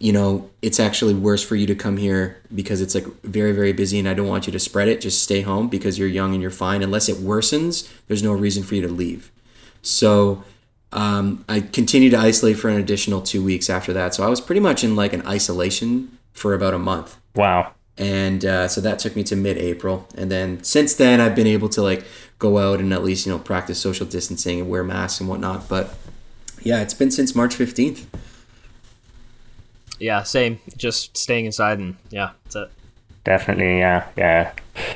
you know, it's actually worse for you to come here because it's like very, very busy and I don't want you to spread it. Just stay home because you're young and you're fine. Unless it worsens, there's no reason for you to leave. So um, I continued to isolate for an additional two weeks after that. So I was pretty much in like an isolation for about a month Wow. and uh, so that took me to mid-april and then since then i've been able to like go out and at least you know practice social distancing and wear masks and whatnot but yeah it's been since march 15th yeah, same. Just staying inside and yeah, that's it. Definitely, yeah, yeah.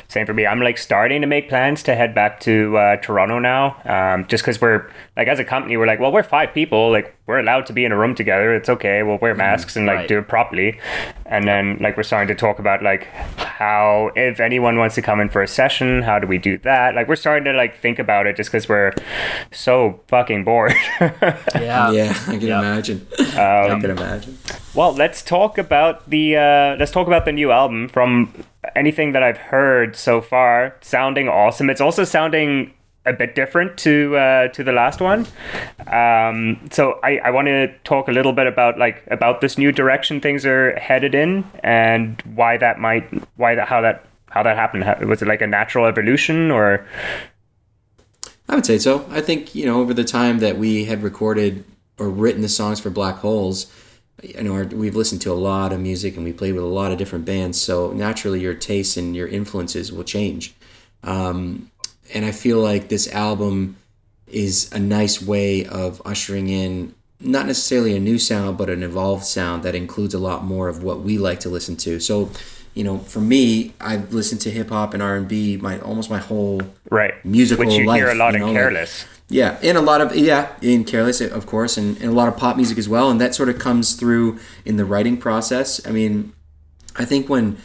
Same for me. I'm like starting to make plans to head back to uh, Toronto now, um, just because we're like as a company, we're like, well, we're five people, like we're allowed to be in a room together. It's okay. We'll wear masks and like right. do it properly. And then like we're starting to talk about like how if anyone wants to come in for a session, how do we do that? Like we're starting to like think about it just because we're so fucking bored. Yeah. yeah i can yeah. imagine i can imagine Well, let's talk about the uh, let's talk about the new album. From anything that I've heard so far, sounding awesome. It's also sounding a bit different to uh, to the last one. Um, so I, I want to talk a little bit about like about this new direction things are headed in and why that might why that how that how that happened. How, was it like a natural evolution or I would say so. I think you know over the time that we had recorded or written the songs for Black Holes, you know our, we've listened to a lot of music and we played with a lot of different bands. So naturally, your tastes and your influences will change. Um, and I feel like this album is a nice way of ushering in not necessarily a new sound, but an evolved sound that includes a lot more of what we like to listen to. So, you know, for me, I've listened to hip hop and R and B my almost my whole right musical life. which you life, hear a lot you in know, like- Careless. Yeah, and a lot of yeah, in Careless, of course, and, and a lot of pop music as well, and that sort of comes through in the writing process. I mean, I think when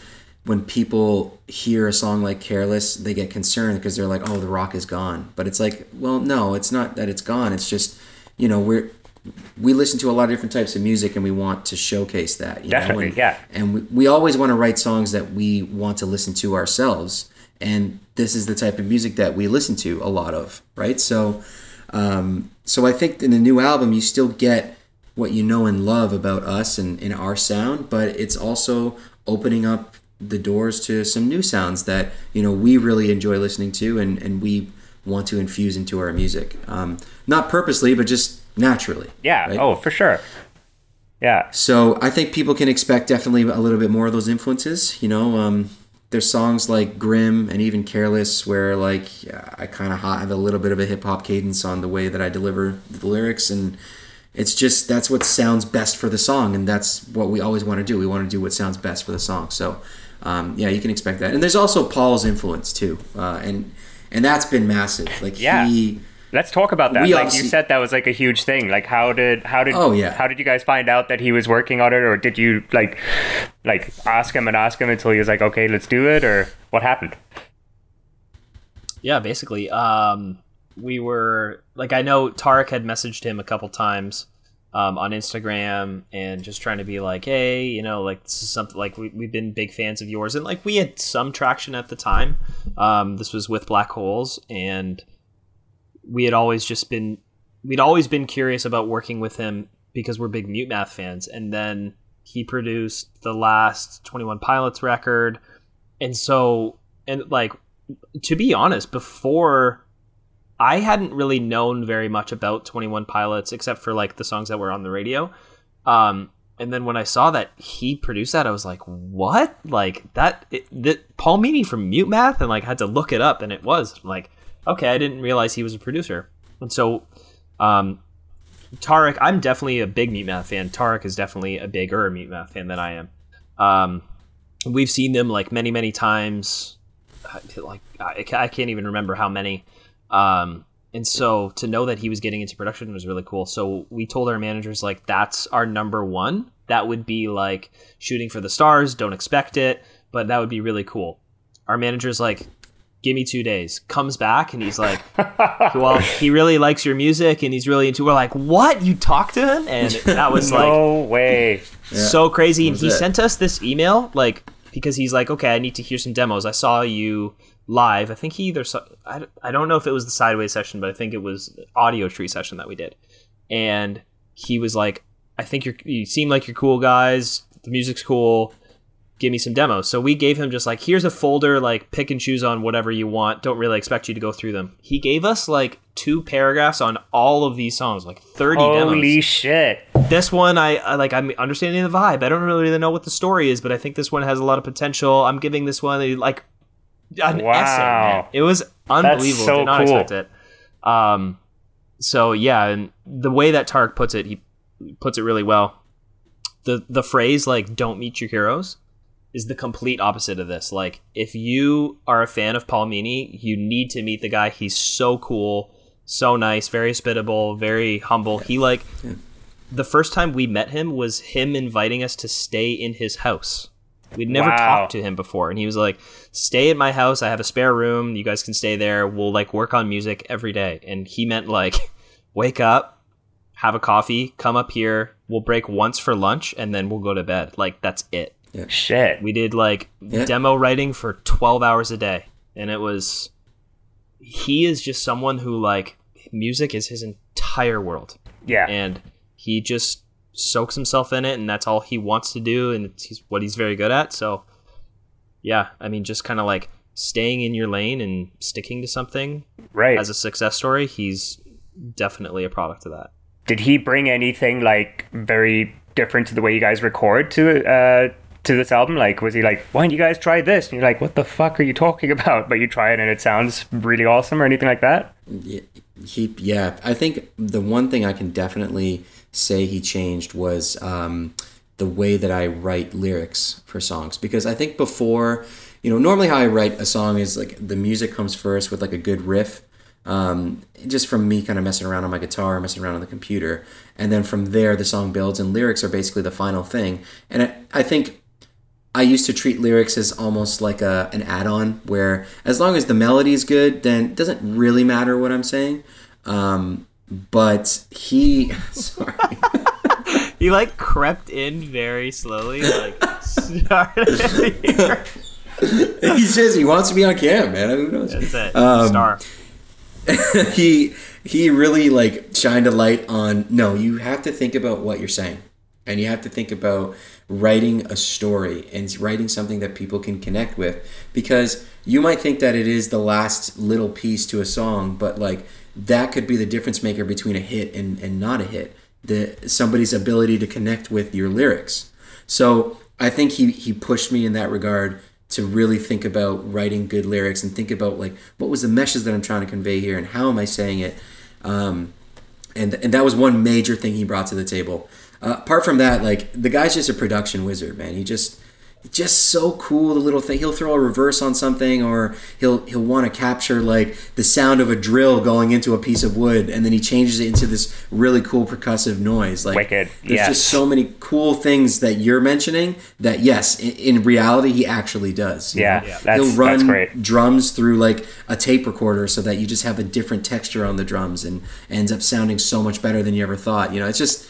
when people hear a song like Careless, they get concerned because they're like, "Oh, the rock is gone." But it's like, well, no, it's not that it's gone. It's just, you know, we're we listen to a lot of different types of music and we want to showcase that. You Definitely, know? and, yeah. And we, we always want to write songs that we want to listen to ourselves. And this is the type of music that we listen to a lot of, right? So, um, so I think in the new album you still get what you know and love about us and, and our sound, but it's also opening up the doors to some new sounds that you know we really enjoy listening to and, and we want to infuse into our music. Um, not purposely, but just naturally. Yeah. right? Oh, for sure. Yeah. So I think people can expect definitely a little bit more of those influences. You know, um, there's songs like "Grim" and even "Careless" where like I kind of have a little bit of a hip hop cadence on the way that I deliver the lyrics, and it's just that's what sounds best for the song, and that's what we always want to do. We want to do what sounds best for the song. So um, yeah, you can expect that. And there's also Paul's influence too, uh, and and that's been massive. Like Yeah. he. Let's talk about that. We like you said, that was like a huge thing. Like, how did how did Oh, yeah. how did you guys find out that he was working on it, or did you like like ask him and ask him until he was like, okay, let's do it, or what happened? yeah basically um we were like i know tarek had messaged him a couple times um, on instagram and just trying to be like hey you know like this is something like we, we've been big fans of yours and like we had some traction at the time um, this was with black holes and we had always just been we'd always been curious about working with him because we're big mute math fans and then he produced the last 21 pilots record and so and like to be honest before I hadn't really known very much about Twenty One Pilots except for like the songs that were on the radio. Um, and then when I saw that he produced that, I was like, "What? Like that? It, that Paul Meany from Mute Math?" And like had to look it up, and it was like, okay, I didn't realize he was a producer. And so, um, Tarek, I'm definitely a big Mute Math fan. Tarek is definitely a bigger Mute Math fan than I am. Um, we've seen them like many, many times. Like I, can't even remember how many. Um, and so to know that he was getting into production was really cool. So we told our managers like that's our number one. That would be like shooting for the stars. Don't expect it, but that would be really cool. Our managers like give me two days. Comes back and he's like, well, he really likes your music and he's really into. We're like, what? You talked to him? And that was like no way. so crazy. And he it. sent us this email like because he's like, okay, I need to hear some demos. I saw you live. I think he either saw. I, I don't know if it was the sideways session, but I think it was Audiotree session that we did. And he was like, I think you're. You seem like you're cool guys. The music's cool give me some demos. So we gave him just like, here's a folder, like pick and choose on whatever you want. Don't really expect you to go through them. He gave us like two paragraphs on all of these songs, like 30 Holy demos. shit. This one, I, I like, I'm understanding the vibe. I don't really know what the story is, but I think this one has a lot of potential. I'm giving this one a, like an Wow. essay. Man. It was unbelievable. so Did not cool. expect it. Um, so yeah, and the way that Tark puts it, he puts it really well. The the phrase like "don't meet your heroes" is the complete opposite of this. Like, if you are a fan of Paul Meany, you need to meet the guy. He's so cool, so nice, very hospitable, very humble. He like the first time we met him was him inviting us to stay in his house. We'd never Wow. talked to him before, and he was like, "Stay at my house. I have a spare room. You guys can stay there. We'll like work on music every day." And he meant like, wake up, have a coffee, come up here. We'll break once for lunch, and then we'll go to bed. Like that's it. Shit. We did like Yeah. demo writing for 12 hours a day. And it was he is just someone who like music is his entire world. Yeah. And he just soaks himself in it and that's all he wants to do and it's he's, what he's very good at. So yeah, I mean just kind of like staying in your lane and sticking to something right. as a success story, he's definitely a product of that. Did he bring anything like very different to the way you guys record to uh to this album? Like was he like, Why don't you guys try this? And you're like, What the fuck are you talking about? But you try it and it sounds really awesome or anything like that? Yeah, he yeah i think the one thing i can definitely say he changed was um, the way that i write lyrics for songs because i think before you know normally how i write a song is like the music comes first with like a good riff um, just from me kind of messing around on my guitar messing around on the computer and then from there the song builds and lyrics are basically the final thing and i, I think I used to treat lyrics as almost like a an add-on, where as long as the melody is good, then it doesn't really matter what I'm saying. Um, but he, sorry, He like crept in very slowly, like started here. he says he wants to be on cam, man. Who knows? That's it. Um, Star. he he really like shined a light on no you have to think about what you're saying and you have to think about writing a story and writing something that people can connect with because you might think that it is the last little piece to a song but like that could be the difference maker between a hit and, and not a hit the somebody's ability to connect with your lyrics so i think he he pushed me in that regard to really think about writing good lyrics and think about like what was the message that I'm trying to convey here and how am I saying it. Um, and and that was one major thing he brought to the table. Uh, apart from that, like the guy's just a production wizard, man. He just just so cool. The little thing he'll throw a reverse on something, or he'll he'll want to capture like the sound of a drill going into a piece of wood, and then he changes it into this really cool percussive noise. Like Wicked, there's yes. just so many cool things that you're mentioning that yes, in, in reality he actually does. Yeah? Yeah. that's- he'll run that's drums through like a tape recorder so that you just have a different texture on the drums and ends up sounding so much better than you ever thought. You know, it's just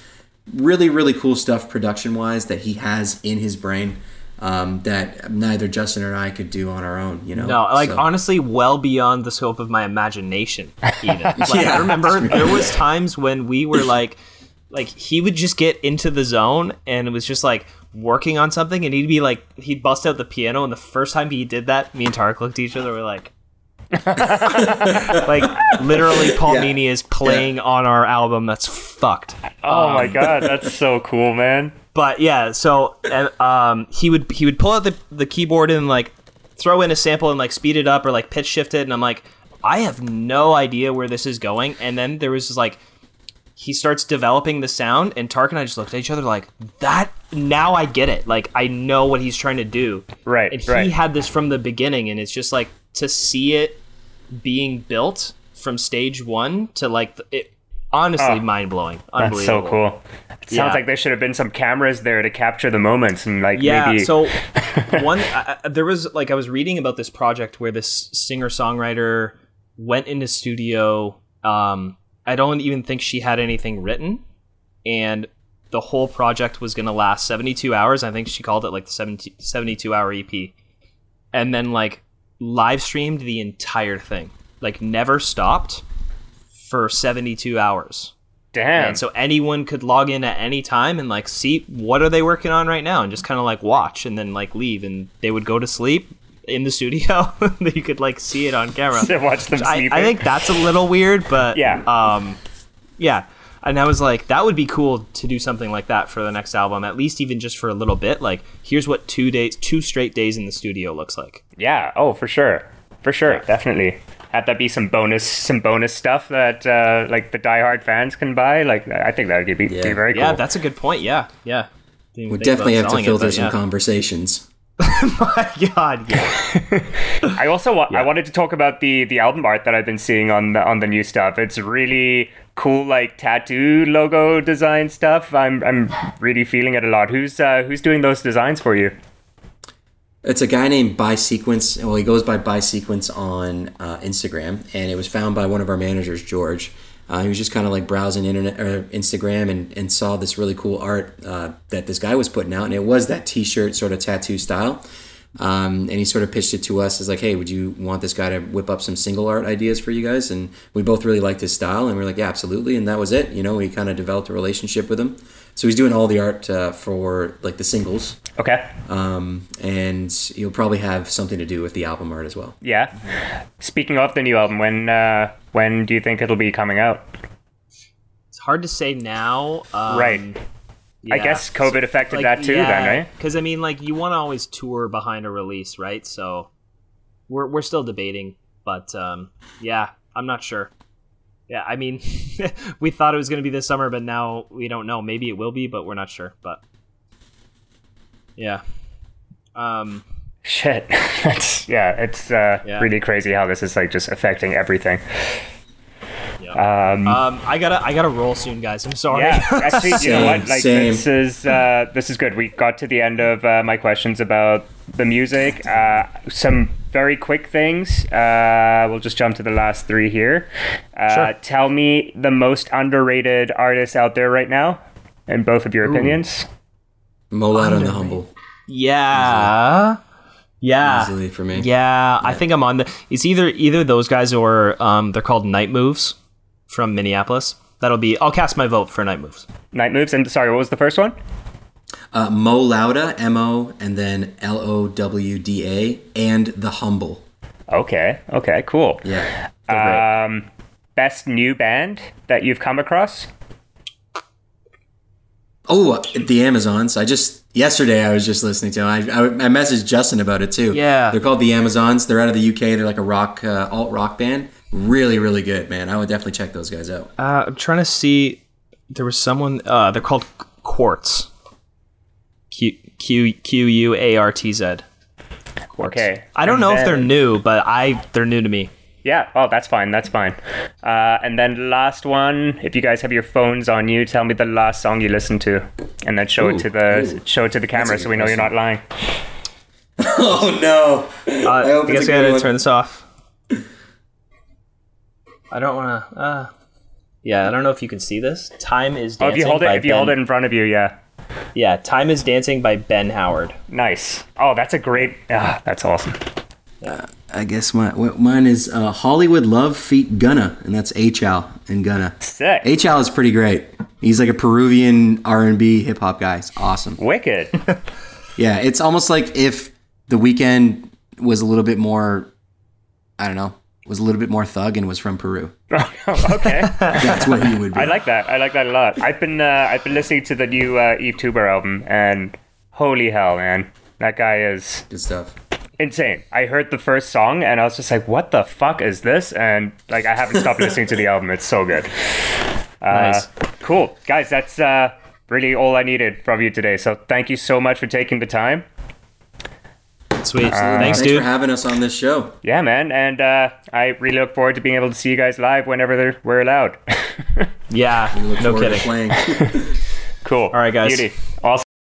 really really cool stuff production wise that he has in his brain um, that neither Justin or I could do on our own. You know, No, like So- honestly, well beyond the scope of my imagination. Even like, Yeah. I remember there was times when we were like, like he would just get into the zone and it was just like working on something, and he'd be like, he'd bust out the piano, and the first time he did that, me and Tarek looked at each other, we're like, like literally, Paul Yeah. Meany is playing on our album. That's fucked. Oh my god, that's so cool, man. But yeah, so and, um, he would he would pull out the the keyboard and like throw in a sample and like speed it up or like pitch shift it, and I'm like, I have no idea where this is going. And then there was this, like he starts developing the sound, and Tark and I just looked at each other like that. Now I get it. Like I know what he's trying to do. Right, And he right. had this from the beginning, and it's just like to see it being built from stage one to like the, it. Honestly, Oh, mind blowing. That's so cool. It sounds Yeah. like there should have been some cameras there to capture the moments and like Yeah. maybe So one, I, I- there was like I was reading about this project where this singer songwriter went into studio. Um, I don't even think she had anything written, and the whole project was going to last 72 hours. I think she called it like the 70, 72 hour EP, and then like live streamed the entire thing, like never stopped for 72 hours. damn. And so anyone could log in at any time and like see what are they working on right now and just kind of like watch and then like leave and they would go to sleep in the studio. you could like see it on camera. watch them I. I think that's a little weird, but Yeah. um, yeah. And I was like, that would be cool to do something like that for the next album, at least even just for a little bit. Like, here's what two days, two straight days in the studio looks like. Yeah. Oh, for sure. For sure. Definitely. Have that be some bonus, some bonus stuff that uh, like the diehard fans can buy. Like, I think that would be, Yeah. be very cool. Yeah, that's a good point. Yeah, yeah. Didn't We think definitely have to selling it, filter but some yeah. conversations. My God, yeah. I also wa- I wanted to talk about the the album art that I've been seeing on the on the new stuff. It's really cool, like tattoo logo design stuff. I'm I'm really feeling it a lot. Who's uh, who's doing those designs for you? It's a guy named By Sequence. Well, he goes by By Sequence on uh, Instagram, and it was found by one of our managers, George. Uh, he was just kind of like browsing internet or Instagram and, and saw this really cool art uh, that this guy was putting out, and it was that T-shirt sort of tattoo style. Um, and he sort of pitched it to us as like, "Hey, would you want this guy to whip up some single art ideas for you guys?" And we both really liked his style, and we are like, "Yeah, absolutely." And that was it. You know, we kind of developed a relationship with him. So he's doing all the art uh, for like the singles Okay. um, and you'll probably have something to do with the album art as well. Yeah. Speaking of the new album, when uh, when do you think it'll be coming out? It's hard to say now. Um, Right. I guess COVID affected that too, then, right? Because I mean, like, you want to always tour behind a release, right? So we're we're still debating, but um, yeah, I'm not sure. Yeah, I mean, we thought it was going to be this summer, but now we don't know. Maybe it will be, but we're not sure. But yeah, um, Shit. That's yeah. It's uh, Yeah. really crazy how this is like just affecting everything. Yeah. Um, Um, I gotta I gotta roll soon, guys. I'm sorry. Yeah, actually, you know what? Same, Like same. this is uh, this is good. We got to the end of uh, my questions about the music. Uh, some very quick things. Uh, we'll just jump to the last three here. Uh, Sure. Tell me the most underrated artist out there right now, in both of your opinions. Mo Lowda on the Humble, yeah, yeah. easily for me. Yeah, I think I'm on the. It's either either those guys or um, they're called Night Moves from Minneapolis. That'll be. I'll cast my vote for Night Moves. Night moves. And sorry, what was the first one? Uh, Mo Lowda, M O, and then L O W D A, and the Humble. Okay. Okay. Cool. Yeah. Um, best new band that you've come across? Oh, the Amazons. I just yesterday I was just listening to. Them. I, I I messaged Justin about it too. Yeah. they're called the Amazons. They're out of the UK. They're like a rock uh, alt rock band. Really, really good, man. I would definitely check those guys out. Uh, I'm trying to see. There was someone. Uh, they're called Quartz. Q Q Q U A R T Z. Quartz. Okay. I don't And know if they're new, but I they're new to me. Yeah. Oh, that's fine. That's fine. Uh, and then last one, if you guys have your phones on you, tell me the last song you listened to, and then show it to the ooh. show it to the camera so we know you're not lying. Oh no! Uh, I, hope it's guess a I good gotta one. turn this off. I don't want to. Uh, yeah, I don't know if you can see this. Time is Oh, if you hold it, if you hold it in front of you, yeah. Yeah, Time is Dancing by Ben Howard. Nice. Oh, that's a great. Ah, that's awesome. I guess my wh- mine is uh, Hollywood Love Feet Gunna, and that's A.CHAL and Gunna. Sick. A.CHAL is pretty great. He's like a Peruvian R and B hip hop guy. It's awesome. Wicked. Yeah, it's almost like if the Weeknd was a little bit more, I don't know, was a little bit more thug and was from Peru. okay. That's where he would be. I like that. I like that a lot. I've been uh, I've been listening to the new uh, Yves Tumor album, and holy hell, man, that guy is Good stuff. insane. I heard the first song, and I was just like, "What the fuck is this?" And like, I haven't stopped listening to the album. It's so good. Uh, Nice. Cool, guys. That's uh, really all I needed from you today. So thank you so much for taking the time. Sweet. Thanks, Thanks dude. for having us on this show. Yeah, man, and uh, I really look forward to being able to see you guys live whenever they're- we're allowed. yeah. We look No forward to kidding. playing. cool. All right, guys. Beauty. Awesome.